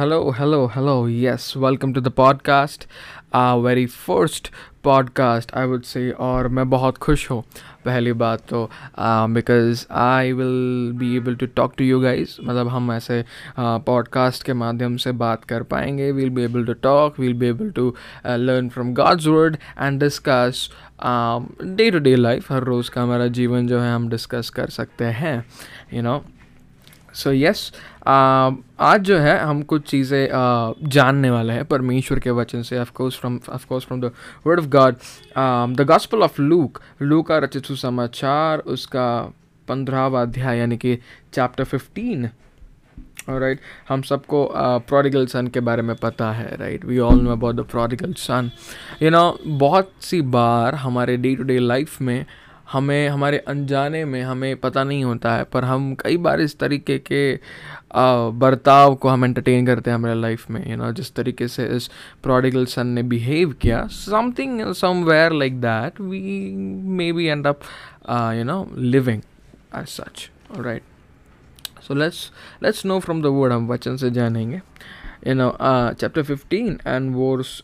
hello, hello, hello. Yes, welcome to the podcast. Our very first podcast, I would say. और मैं बहुत खुश हूँ पहली बात तो because I will be able to talk to you guys मतलब हम ऐसे पॉडकास्ट uh, के माध्यम से बात कर पाएँगे we'll be able to talk we'll be able to learn from God's word and discuss day to day life हर रोज़ का हमारा जीवन जो है हम डिस्कस कर सकते हैं यू नो सो यस आज जो है हम कुछ चीज़ें uh, जानने वाले हैं परमेश्वर के वचन से of course from of course from the word of God the gospel of Luke लू का रचित सुसमाचार उसका पंद्रहवा अध्याय यानी कि चैप्टर फिफ्टीन राइट हम सबको प्रोडिगल uh, सन के बारे में पता है right we all know about the prodigal son you know बहुत सी बार हमारे डे टू डे लाइफ में हमें हमारे अनजाने में हमें पता नहीं होता है पर हम कई बार इस तरीके के बर्ताव को हम एंटरटेन करते हैं हमारे लाइफ में यू you नो know, जिस तरीके से इस प्रोडिगल सन ने बिहेव किया something somewhere like that we may be end up you know living as such right so let's let's know from the word हम वचन से जानेंगे। You know chapter fifteen and verse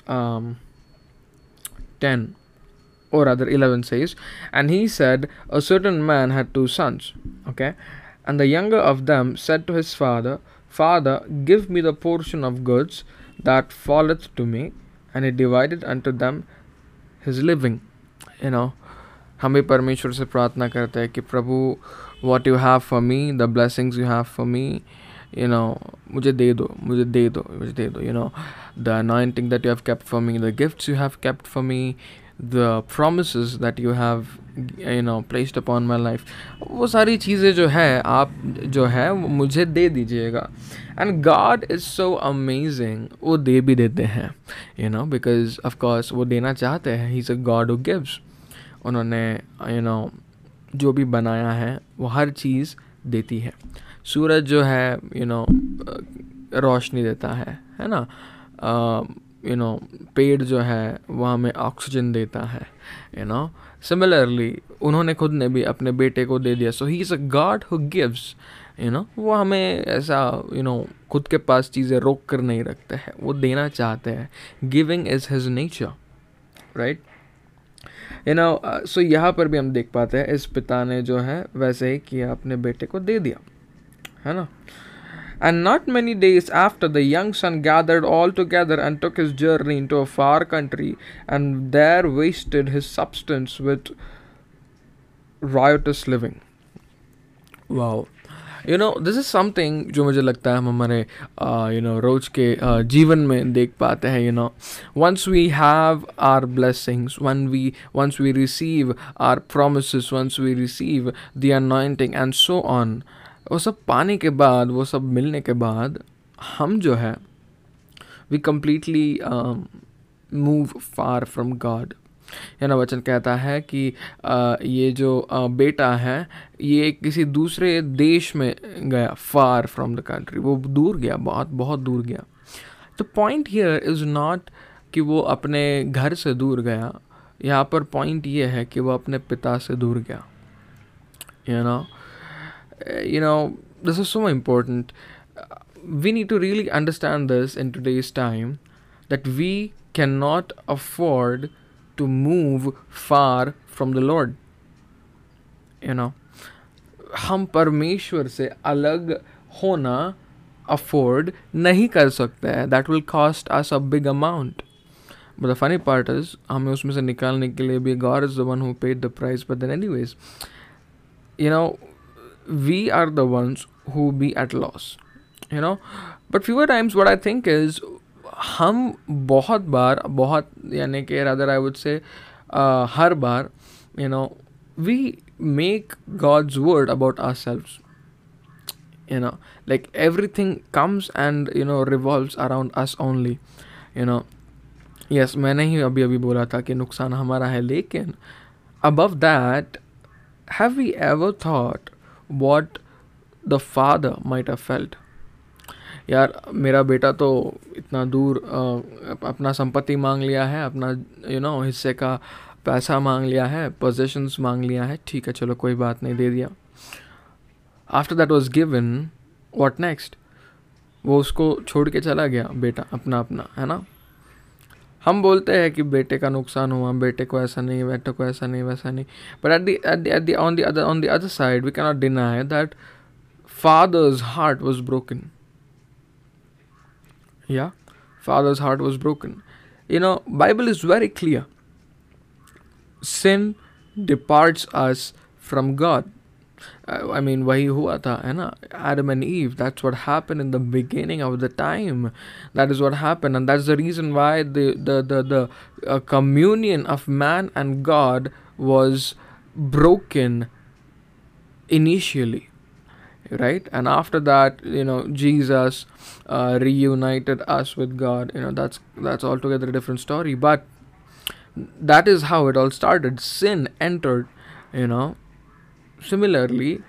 ten or rather 11 says and he said a certain man had two sons okay and the younger of them said to his father father give me the portion of goods that falleth to me and he divided unto them his living you know हम भी परमेश्वर से प्रार्थना करते हैं कि प्रभु what you have for me the blessings you have for me you know मुझे दे दो मुझे दे दो मुझे दे दो you know the anointing that you have kept for me the gifts you have kept for me the promises that you have you know placed upon my life वो सारी चीज़ें जो है आप जो है मुझे दे दीजिएगा। And God is so amazing वो दे भी देते हैं यू नो बिकॉज़ ऑफकोर्स वो देना चाहते हैं। Is a God who gives उन्होंने यू नो जो भी बनाया है वो हर चीज़ देती है। सूरज जो है यू you नो know, रोशनी देता है है ना? uh, यू नो पेड़ जो है, वह हमें ऑक्सीजन देता है यू नो सिमिलरली उन्होंने खुद ने भी अपने बेटे को दे दिया. So he is a God who gives you know वो हमें ऐसा यू नो खुद के पास चीज़ें रोक कर नहीं रखते हैं. वो देना चाहते हैं. Giving is his nature right you know so यहाँ पर भी हम देख पाते हैं, इस पिता ने जो है, वैसे ही किया, अपने बेटे को दे दिया, है ना? And not many days after, the young son gathered all together and took his journey into a far country, and there wasted his substance with riotous living. Wow. You know this is something जो मुझे लगता है हम हमारे you know रोज़ के uh, जीवन में देख पाते हैं you know once we have our blessings one we once we receive our promise once we receive the anointing and so on वो सब पाने के बाद वो सब मिलने के बाद हम जो है we completely move far from God या ना वचन कहता है कि uh, ये जो uh, बेटा है ये किसी दूसरे देश में गया फार फ्रॉम द कंट्री वो दूर गया बहुत बहुत दूर गया. तो पॉइंट हियर इज़ नॉट कि वो अपने घर से दूर गया. यहाँ पर पॉइंट ये है कि वो अपने पिता से दूर गया. You know Uh, you know, this is so important. Uh, we need to really understand this in today's time that we cannot afford to move far from the Lord. You know, हम परमेश्वर से अलग होना afford नहीं कर सकते हैं that will cost us a big amount but the funny part is हमें उसमें से निकालने के लिए भी God is the one who paid the price but then anyways you know we are the ones who be at loss you know but fewer times what i think is हम बहुत बार बहुत यानी कि rather I would say her bar you know we make God's word about ourselves you know like everything comes and you know revolves around us only you know yes मैंने ही अभी अभी बोला था कि नुकसान हमारा है लेकिन above that have we ever thought what the father might have felt यार मेरा बेटा तो इतना दूर आ, अपना संपत्ति मांग लिया है अपना यू नो हिस्से का पैसा मांग लिया है पोजेशंस मांग लिया है ठीक है चलो कोई बात नहीं दे दिया। After that was given what next वो उसको छोड़ के चला गया बेटा अपना अपना है ना? हम बोलते हैं कि बेटे का नुकसान हुआ, बेटे को ऐसा नहीं, बेटे को ऐसा नहीं, वैसा नहीं। But at the at the at the on the other on the other side we cannot deny that father's heart was broken या father's heart was broken you know Bible is very clear sin departs us from God I mean, वही हुआ था है ना Adam and Eve. That's what happened in the beginning of the time. That is what happened, and that's the reason why the the the the uh, communion of man and God was broken initially right and after that you know jesus uh, reunited us with god you know that's that's altogether a different story but that is how it all started sin entered you know similarly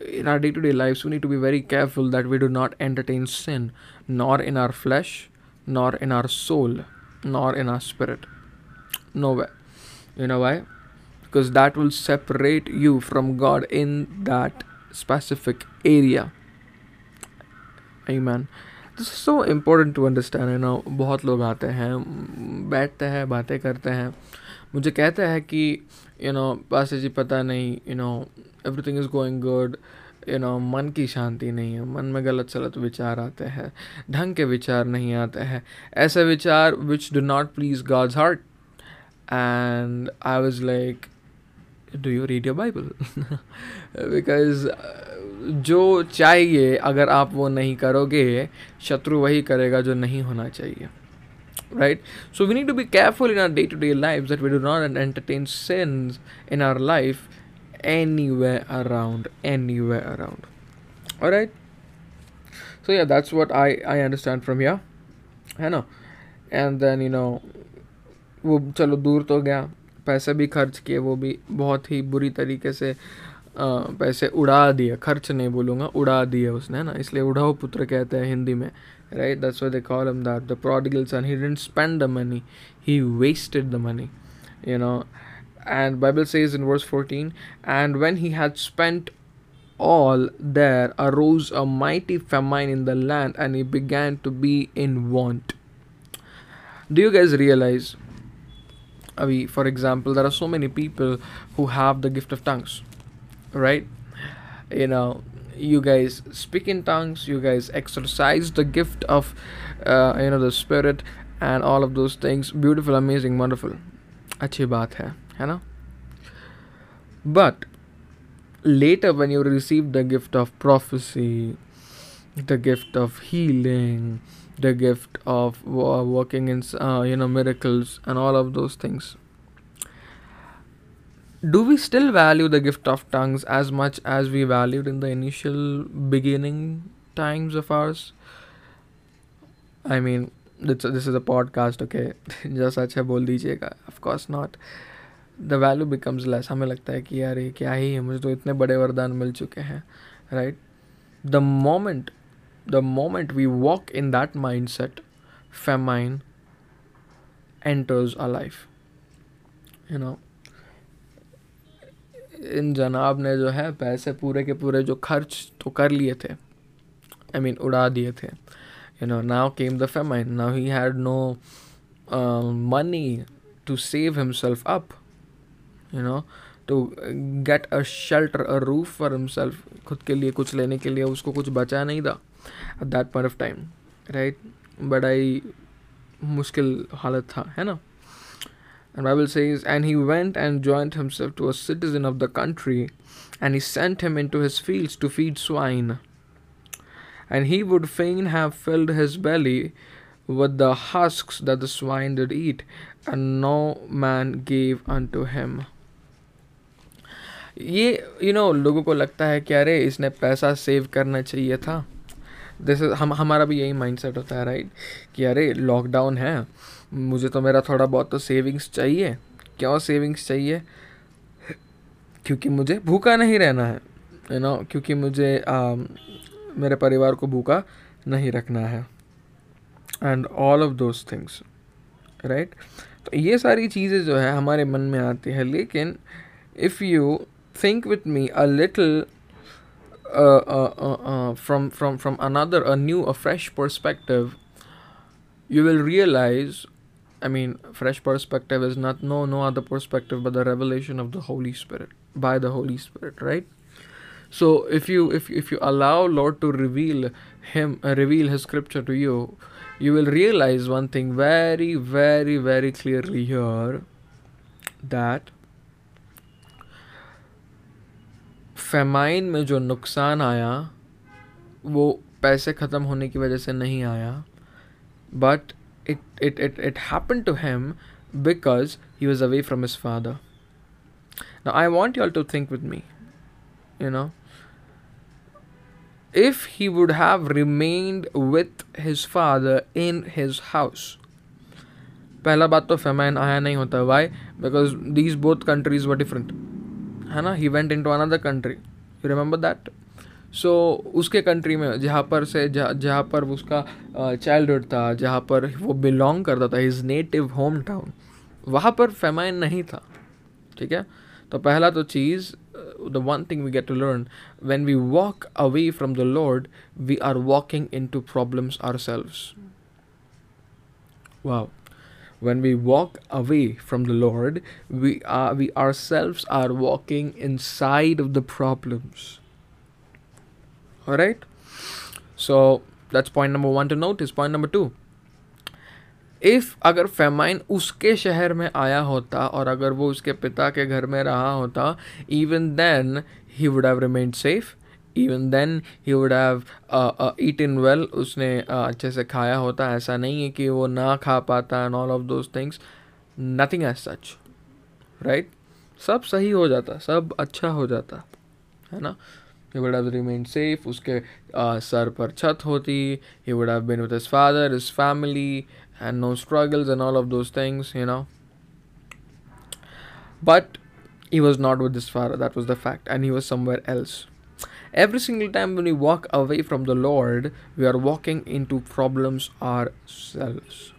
in our day-to-day lives we need to be very careful that we do not entertain sin nor in our flesh nor in our soul nor in our spirit nowhere you know why because that will separate you from god in that specific area amen this is so important to understand you know बहुत लोग आते हैं बैठते हैं बातें करते हैं मुझे कहते हैं कि यू नो पास जी पता नहीं you know everything is going good you know मन की शांति नहीं है, मन में गलत सलत विचार आते हैं, ढंग के विचार नहीं आते हैं, ऐसे विचार which do not please God's heart and I was like do you read your Bible because जो चाहिए, अगर आप वो नहीं करोगे, शत्रु वही करेगा जो नहीं होना चाहिए। Right so we need to be careful in our day-to-day lives that we do not entertain sins in our life anywhere around anywhere around all right so yeah that's what i i understand from here है ना and then you know वो चलो दूर तो गया पैसे भी खर्च किए वो भी बहुत ही बुरी तरीके से आ, पैसे उड़ा दिए खर्च नहीं बोलूँगा उड़ा दिए उसने है ना इसलिए उड़ाओ पुत्र कहते हैं हिंदी में right? That's why they call him that. The prodigal son he didn't spend the money. He wasted the money you know? And bible says in verse 14 and when he had spent all there arose a mighty famine in the land and he began to be in want. Do you guys realize I mean, for example there are so many people who have the gift of tongues right? You know you guys speak in tongues, you guys exercise the gift of, uh, you know, the spirit and all of those things. Beautiful, amazing, wonderful. अच्छी बात है है ना but later when you receive the gift of prophecy the gift of healing the gift of working in uh, you know miracles and all of those things do we still value the gift of tongues as much as we valued in the initial beginning times of ours i mean this, this is a podcast okay just such a bol dijiyega of course not the value becomes less हमें लगता है कि यार ये क्या ही है मुझे तो इतने बड़े वरदान मिल चुके हैं right the moment the moment we walk in that mindset, famine enters our life. You know, इन जनाब ने जो है पैसे पूरे के पूरे जो खर्च तो कर लिए थे आई I मीन mean, उड़ा दिए थे। You know now came the famine now he had no money to save himself up you know to get a shelter a roof for himself खुद के लिए कुछ लेने के लिए उसको कुछ बचा नहीं था at that point of time right बड़ा ही मुश्किल हालत था है ना? and Bible says, and he went and joined himself to a citizen of the country, and he sent him into his fields to feed swine. And he would fain have filled his belly with the husks that the swine did eat, and no man gave unto him. ये you know लोगों को लगता है कि अरे इसने पैसा save करना चाहिए था जैसे हम हमारा भी यही माइंडसेट होता है राइट कि अरे लॉकडाउन है मुझे तो मेरा थोड़ा बहुत तो सेविंग्स चाहिए। क्यों सेविंग्स चाहिए? क्योंकि मुझे भूखा नहीं रहना है यू नो क्योंकि मुझे आ, मेरे परिवार को भूखा नहीं रखना है। And all of those things right तो ये सारी चीज़ें जो है हमारे मन में आती है लेकिन if you think with me a little uh, uh, uh, uh, a new a fresh perspective you will realize i mean fresh perspective is not no no other perspective but the revelation of the holy spirit by the holy spirit right so if you if if you allow lord to reveal him uh, reveal his scripture to you you will realize one thing very very very clearly here that famine में जो नुकसान आया वो पैसे ख़त्म होने की वजह से नहीं आया but It it it it happen to him because he was away from his father Now, I want you all to think with me. You know, if he would have remained with his father in his house, पहला बात तो famine आया नहीं होता why because these both countries were different है ना he went into another country you remember that so उसके country में, जहाँ पर से, जहाँ पर उसका चाइल्डहुड था, जहाँ पर वो बिलोंग करता था हिज नेटिव होम टाउन वहाँ पर फेमाइन नहीं था, ठीक है? तो पहला तो चीज़ the one thing we get to learn when we walk away from the Lord we are walking into problems ourselves वाह when we walk away from the lord, we are, we ourselves are walking inside of the problems. All right so that's point number 1 to notice point number 2 if अगर famine उसके शहर में आया होता और अगर वो उसके पिता के घर में रहा होता even then he would have remained safe even then he would have eaten well उसने uh, अच्छे से खाया होता। ऐसा नहीं है कि वो ना खा पाता and all of those things nothing as such right सब सही हो जाता सब अच्छा हो जाता है ना? He would have remain safe उसके uh, सर पर छत होती he would have been with his father his family and no struggles and all of those things you know but he was not with his father that was the fact and he was somewhere else Every single time when we walk away from the Lord, we are walking into problems ourselves.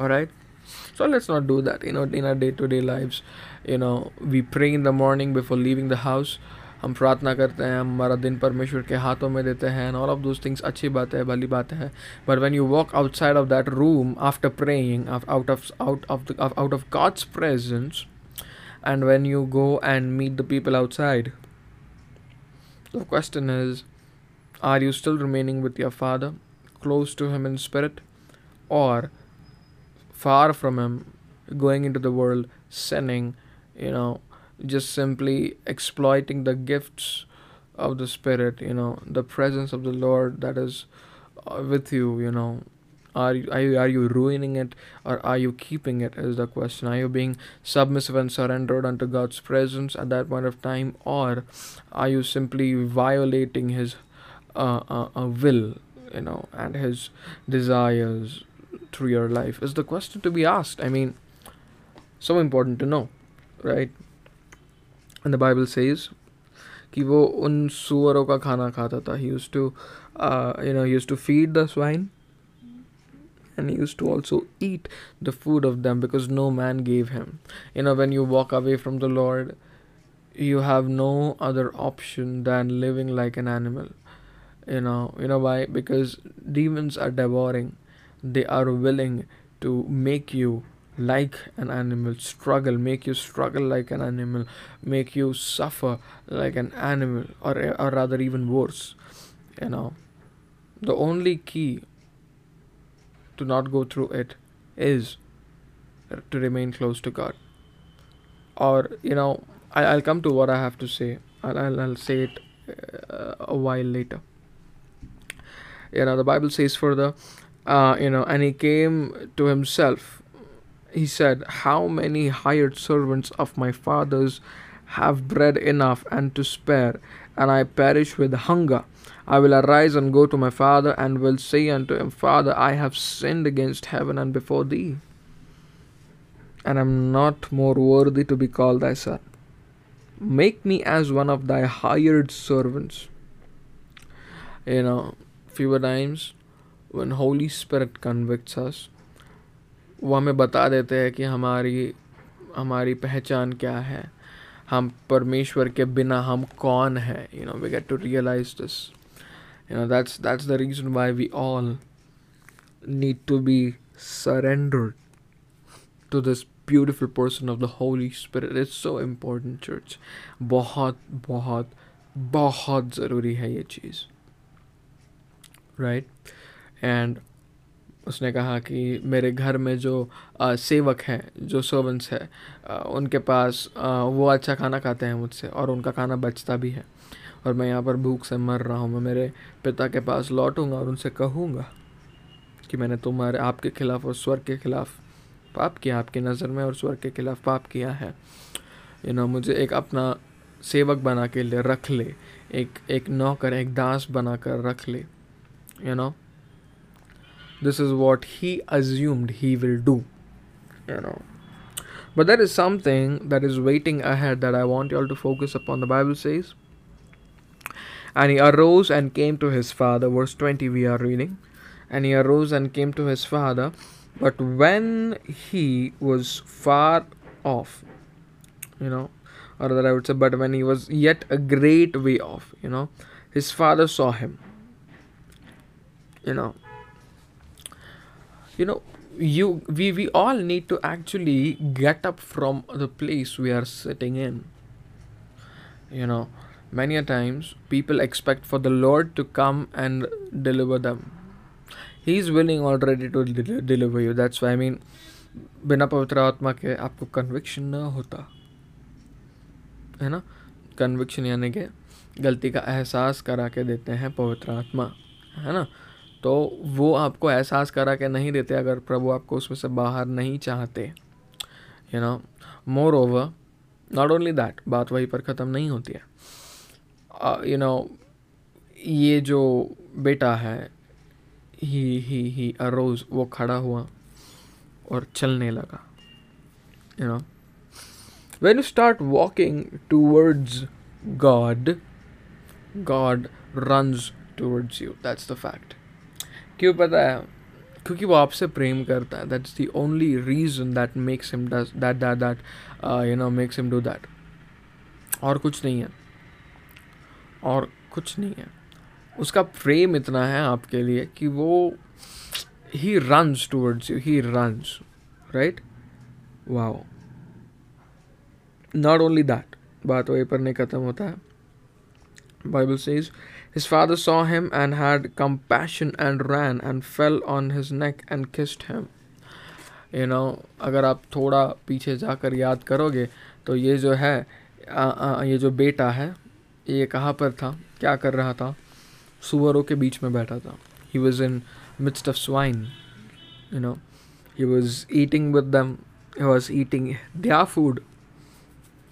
Alright? So let's not do that. You know, in our day to day lives, you know, we pray in the morning before leaving the house. हम प्रार्थना करते हैं, हम हमारा दिन परमेश्वर के हाथों में देते हैं ऑल ऑफ़ दोज थिंग्स अच्छी बात है, भली बात है। But when you walk outside of that room after praying out of out of out of God's presence and when you go and meet the people outside the question is are you still remaining with your father close to him in spirit or far from him going into the world sinning you know just simply exploiting the gifts of the Spirit, you know, the presence of the Lord that is uh, with you, you know, are you, are you are you ruining it or are you keeping it is the question. Are you being submissive and surrendered unto god's presence at that point of time or are you simply violating his uh, uh, uh, will you know and his desires through your life is the question to be asked. I mean so important to know right the bible says कि वो उन सुअरों का खाना खाता था he use to you know use to feed the swine and he used to also eat the food of them because no man gave him. You know, when you walk away from the Lord, you have no other option than living like an animal. You know, you know why? Because demons are devouring. They are willing to make you like an animal, struggle, make you struggle like an animal, make you suffer like an animal, or, or rather, even worse. You know, the only key to not go through it is to remain close to God. Or, you know, I, will come to what I have to say. I'll, I'll, I'll say it uh, a while later. You know, the Bible says further, uh, you know, and he came to himself. He said, How many hired servants of my father's have bread enough and to spare, and I perish with hunger? I will arise and go to my father, and will say unto him, Father, I have sinned against heaven and before thee, and am not more worthy to be called thy son. Make me as one of thy hired servants. You know, few times when Holy Spirit convicts us, वो हमें बता देते हैं कि हमारी हमारी पहचान क्या है। हम परमेश्वर के बिना हम कौन है you know we get to realise this you know that's that's the reason why we all need to be surrendered to this beautiful person of the Holy Spirit. It's so important church बहुत बहुत बहुत ज़रूरी है ये चीज़। Right and उसने कहा कि मेरे घर में जो सेवक हैं, जो सर्वेंट्स हैं उनके पास वो अच्छा खाना खाते हैं मुझसे और उनका खाना बचता भी है। और मैं यहाँ पर भूख से मर रहा हूँ, मैं मेरे पिता के पास लौटूँगा और उनसे कहूँगा कि मैंने तुम्हारे, आपके खिलाफ़ और स्वर्ग के खिलाफ़ पाप किया, आपकी नज़र में और स्वर्ग के खिलाफ पाप किया है। यू नो मुझे एक अपना सेवक बना के ले, रख ले, एक एक नौकर, एक दास बना कर रख ले। You know this is what he assumed he will do you know. But there is something that is waiting ahead that i want y'all to focus upon the bible says. And he arose and came to his father verse 20 we are reading. And he arose and came to his father but when he was far off you know or that i would say but when he was yet a great way off you know his father saw him you know. You know, you we we all need to actually get up from the place we are sitting in. You know, many a times people expect for the Lord to come and deliver them he is willing already to deliver you that's why mean बिना पवित्र आत्मा के आपको conviction ना होता है ना conviction यानी कि गलती का एहसास करा के देते हैं पवित्र आत्मा है ना तो वो आपको एहसास करा के नहीं देते अगर प्रभु आपको उसमें से बाहर नहीं चाहते you know moreover not only that बात वहीं पर ख़त्म नहीं होती है। यू uh, नो ये जो बेटा है ही ही ही अरोज वो खड़ा हुआ और चलने लगा you know when you start walking towards God God runs towards you that's the fact क्यों पता है? क्योंकि वो आपसे प्रेम करता है। That's the only reason that makes him that that that you know makes him do that और कुछ नहीं है। और कुछ नहीं है। उसका प्रेम इतना है आपके लिए कि वो ही runs towards you he runs right wow not only that बात वहीं पर नहीं ख़त्म होता है। Bible says His father saw him and had compassion and ran and fell on his neck and kissed him. You know, अगर आप थोड़ा पीछे जाकर याद करोगे तो ये जो है आ, आ, ये जो बेटा है ये कहाँ पर था? क्या कर रहा था? सुअरों के बीच में बैठा था। He was in midst of swine you know he was eating with them he was eating दिया फ़ूड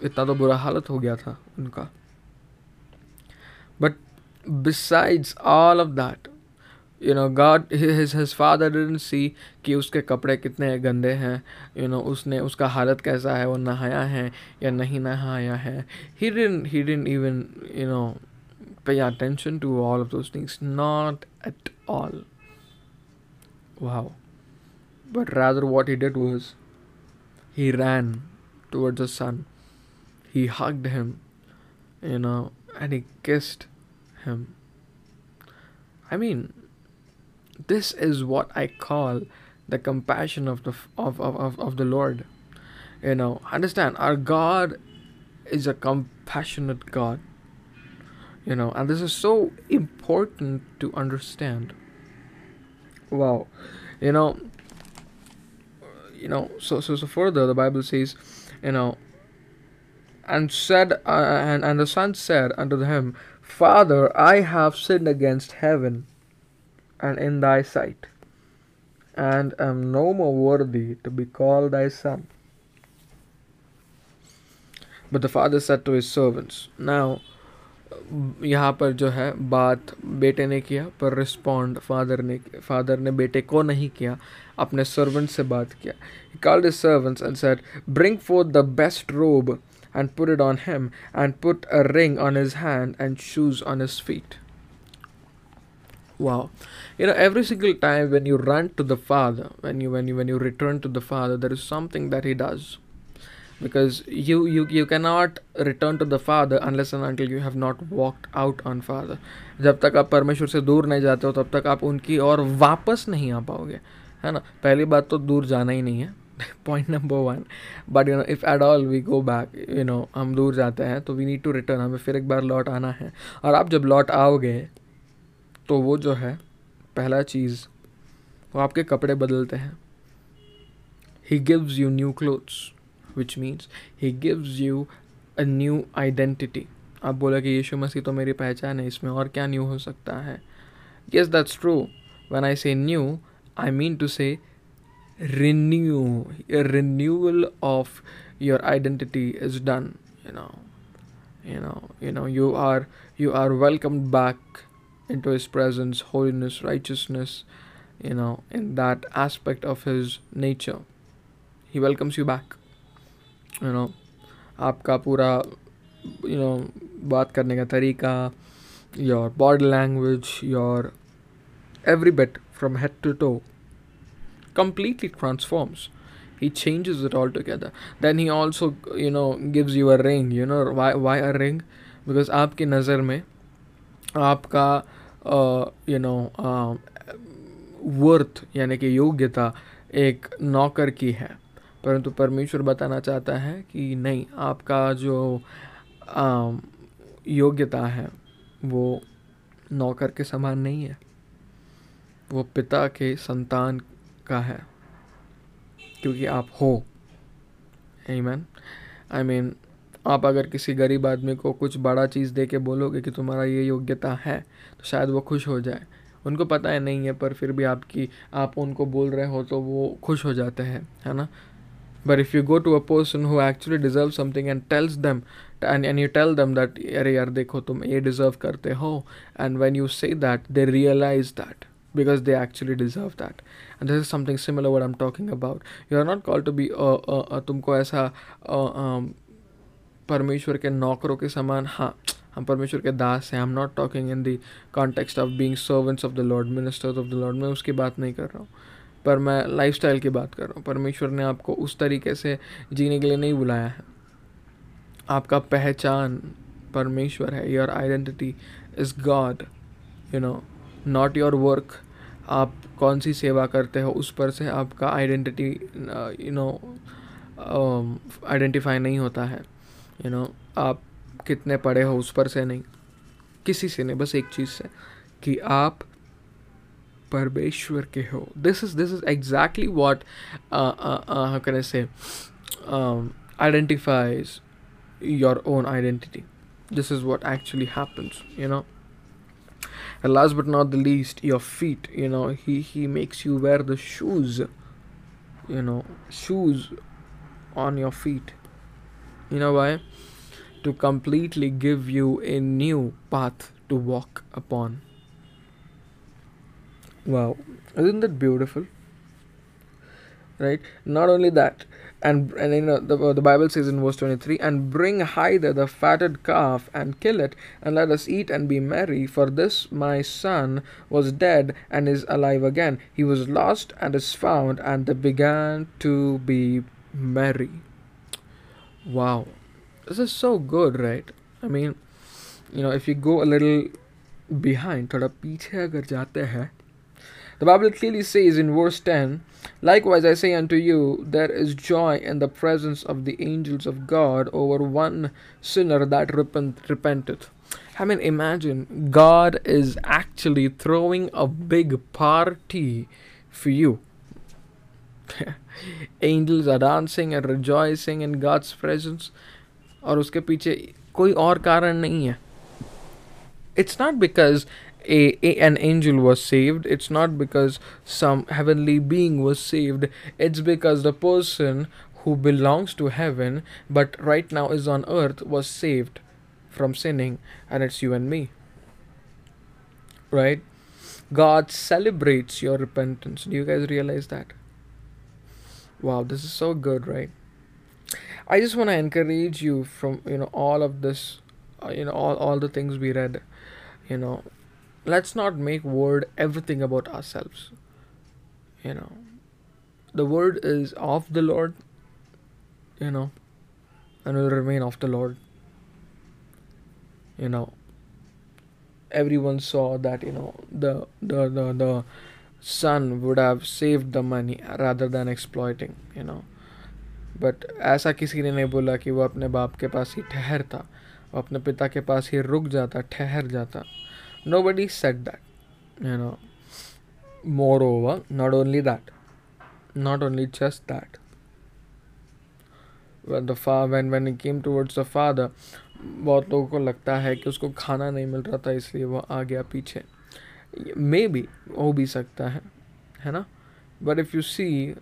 इतना तो बुरा हालत हो गया था उनका। Besides all of that you know God his his father didn't see कि उसके कपड़े कितने गंदे हैं यू you नो know, उसने उसका हालत कैसा है वो नहाया है या नहीं नहाया है he didn't he didn't even you know pay attention to all of those things. Not at all. Wow. But rather, what he did was he ran towards the son. He hugged him, you know, and he kissed him. I mean, this is what I call the compassion of the of, of, of, of the Lord. You know, understand our God is a compassionate God you know and this is so important to understand wow you know you know so so, so further the bible says you know and said uh, and and the son said unto him father i have sinned against heaven and in thy sight and am no more worthy to be called thy son but the father said to his servants now यहाँ पर जो है बात बेटे ने किया पर respond father ने फादर ने बेटे को नहीं किया अपने सर्वेंट से बात किया he called his servants and said bring forth the best robe and put it on him and put a ring on his hand and shoes on his feet wow you know every single time when you run to the father when you when you when you return to the father there is something that he does because you you you cannot return to the father unless and until you have not walked out on father जब तक आप परमेश्वर से दूर नहीं जाते हो तब तक आप उनकी और वापस नहीं आ पाओगे है ना पहली बात तो दूर जाना ही नहीं है point number one but you know if at all we go back you know हम दूर जाते हैं तो वी नीड टू रिटर्न हमें फिर एक बार लौट आना है। और आप जब लौट आओगे तो वो जो है पहला चीज़ वो आपके कपड़े बदलते हैं। He gives you new clothes which means he gives you a new identity आप बोले कि यीशु मसीह तो मेरी पहचान है इसमें और क्या न्यू हो सकता है? Yes that's true when I say new, I mean to say renew. A renewal of your identity is done. You know, you know, you know. You are you are welcomed back into His presence, holiness, righteousness. You know, in that aspect of His nature, He welcomes you back. You know, आपका पूरा you know बात करने का तरीका, your body language, your every bit from head to toe Completely transforms he changes it altogether then he also you know gives you a ring you know why why a ring because आपकी नज़र में आपका you know worth यानी कि योग्यता एक नौकर की है परंतु परमेश्वर बताना चाहता है कि नहीं आपका जो uh, योग्यता है वो नौकर के समान नहीं है वो पिता के संतान का है, क्योंकि आप हो। आई मैन आई मीन आप अगर किसी गरीब आदमी को कुछ बड़ा चीज़ दे के बोलोगे कि तुम्हारा ये योग्यता है तो शायद वो खुश हो जाए। उनको पता है नहीं है, पर फिर भी आपकी, आप उनको बोल रहे हो तो वो खुश हो जाते हैं, है ना? But if you go to a person who actually deserve something and tells them and and you tell them that अरे यार, देखो, तुम ये डिज़र्व करते हो and when you say that they realise that because they actually deserve that. And this is something similar what i'm talking about. You are not called to be uh, uh, uh, तुमको ऐसा uh, um, परमेश्वर के नौकरों के समान हाँ हम परमेश्वर के दास हैं। I am not talking in the context of being servants of the Lord ministers of the Lord मैं उसकी बात नहीं कर रहा हूँ। पर मैं लाइफस्टाइल की बात कर रहा हूँ। परमेश्वर ने आपको उस तरीके से जीने के लिए नहीं बुलाया है। आपका पहचान परमेश्वर है। Your identity is God you know not your work आप कौन सी सेवा करते हो उस पर से आपका आइडेंटिटी यू नो आइडेंटिफाई नहीं होता है। यू you नो know, आप कितने पढ़े हो उस पर से नहीं। किसी से नहीं बस एक चीज़ से कि आप परमेश्वर के हो। This is this is exactly what can say identifies your own identity this is what actually happens you know. And last but not the least your feet you know he he makes you wear the shoes you know shoes on your feet. You know why? To completely give you a new path to walk upon. Wow. Isn't that beautiful right? Not only that and and you know the, the bible says in verse 23 and bring hither the fatted calf and kill it and let us eat and be merry for this my son was dead and is alive again. He was lost and is found and they began to be merry. Wow. This is so good right? I mean you know if you go a little behind thoda piche agar jate hain the Bible clearly says in verse 10 Likewise, I say unto you, there is joy in the presence of the angels of God over one sinner that repent, repenteth. I mean, imagine God is actually throwing a big party for you. angels are dancing and rejoicing in God's presence. और उसके पीछे कोई और कारण नहीं है it's not because a, a, an angel was saved. It's not because some heavenly being was saved. It's because the person who belongs to heaven but right now is on earth was saved from sinning and it's you and me. Right? God celebrates your repentance. Do you guys realize that? Wow this is so good right? I just want to encourage you from you know all of this uh, you know all, all the things we read you know let's not make word everything about ourselves you know the word is of the lord you know and will remain of the Lord. You know, everyone saw that you know the the the, the son would have saved the money rather than exploiting. You know, but ऐसा किसी ने नहीं बोला कि वो अपने बाप के पास ही ठहरता वो अपने पिता के पास ही रुक जाता, ठहर जाता। Nobody said that you know moreover not only that not only just that the fa, when when he came towards the father, बहुत लोगों को लगता है कि उसको खाना नहीं मिल रहा था, इसलिए वो आ गया पीछे। मे बी हो भी सकता है है ना? But if you see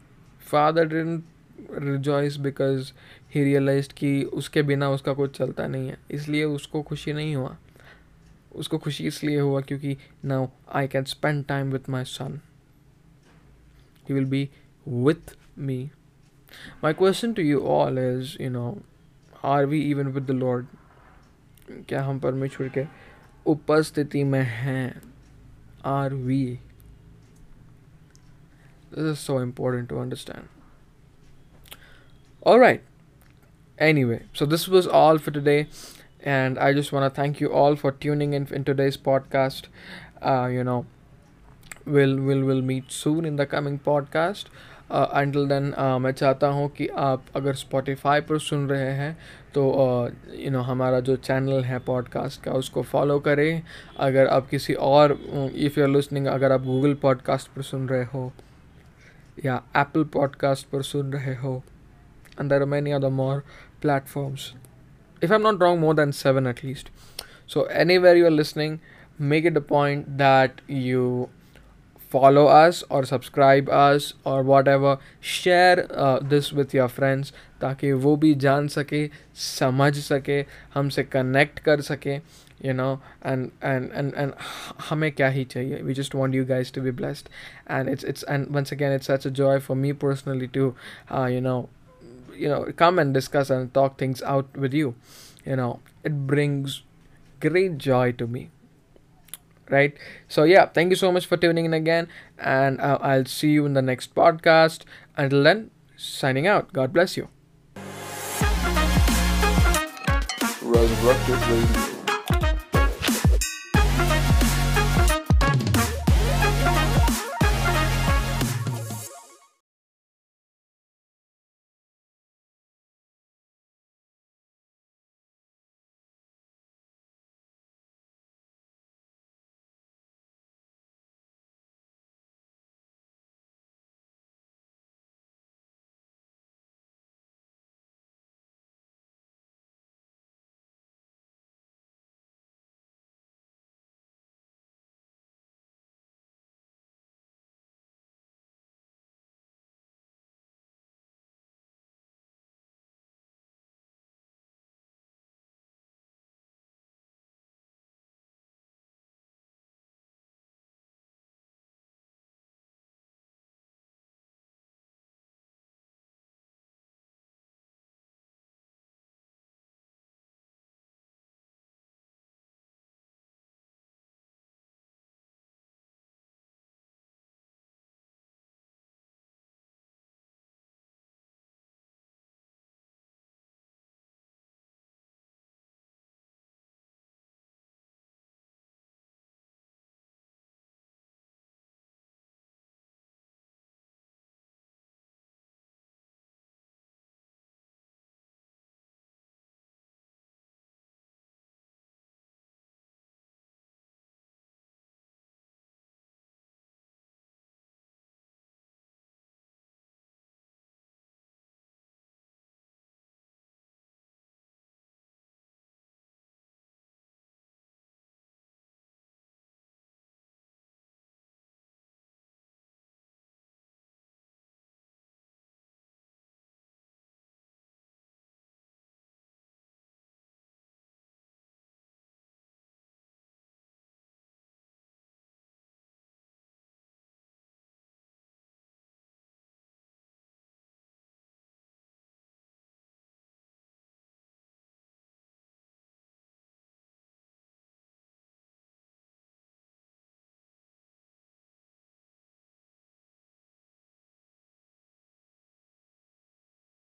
father didn't rejoice because he realise कि उसके बिना उसका कुछ चलता नहीं है। इसलिए उसको खुशी नहीं हुआ। उसको खुशी इसलिए हुआ क्योंकि now I can spend time with my son he will be with me my question to you all is you know are we even with the Lord क्या हम परमेश्वर के उपस्थिति में हैं? Are we this is so important to understand all right anyway so this was all for today and i just want to thank you all for tuning in in today's podcast uh, you know we'll we'll we'll meet soon in the coming podcast until then मैं चाहता हूँ कि आप अगर Spotify पर सुन रहे हैं तो यू नो हमारा जो चैनल है पॉडकास्ट का उसको फॉलो करें अगर आप किसी और इफ़ यू आर लिसनिंग अगर आप गूगल पॉडकास्ट पर सुन रहे हो या एप्पल पॉडकास्ट पर सुन रहे हो and there are many other more platforms. If I'm not wrong, more than seven at least. So, anywhere you are listening, make it a point that you follow us or subscribe us or whatever share uh, this with your friends ताकि वो भी जान सके समझ सके हमसे connect कर सके you know and and and and हमें क्या ही चाहिए we just want you guys to be blessed and it's it's and once again it's such a joy for me personally to uh, you know you know come and discuss and talk things out with you. You know it brings great joy to me. Right? So yeah thank you so much for tuning in again and uh, i'll see you in the next podcast. Until then signing out. God bless you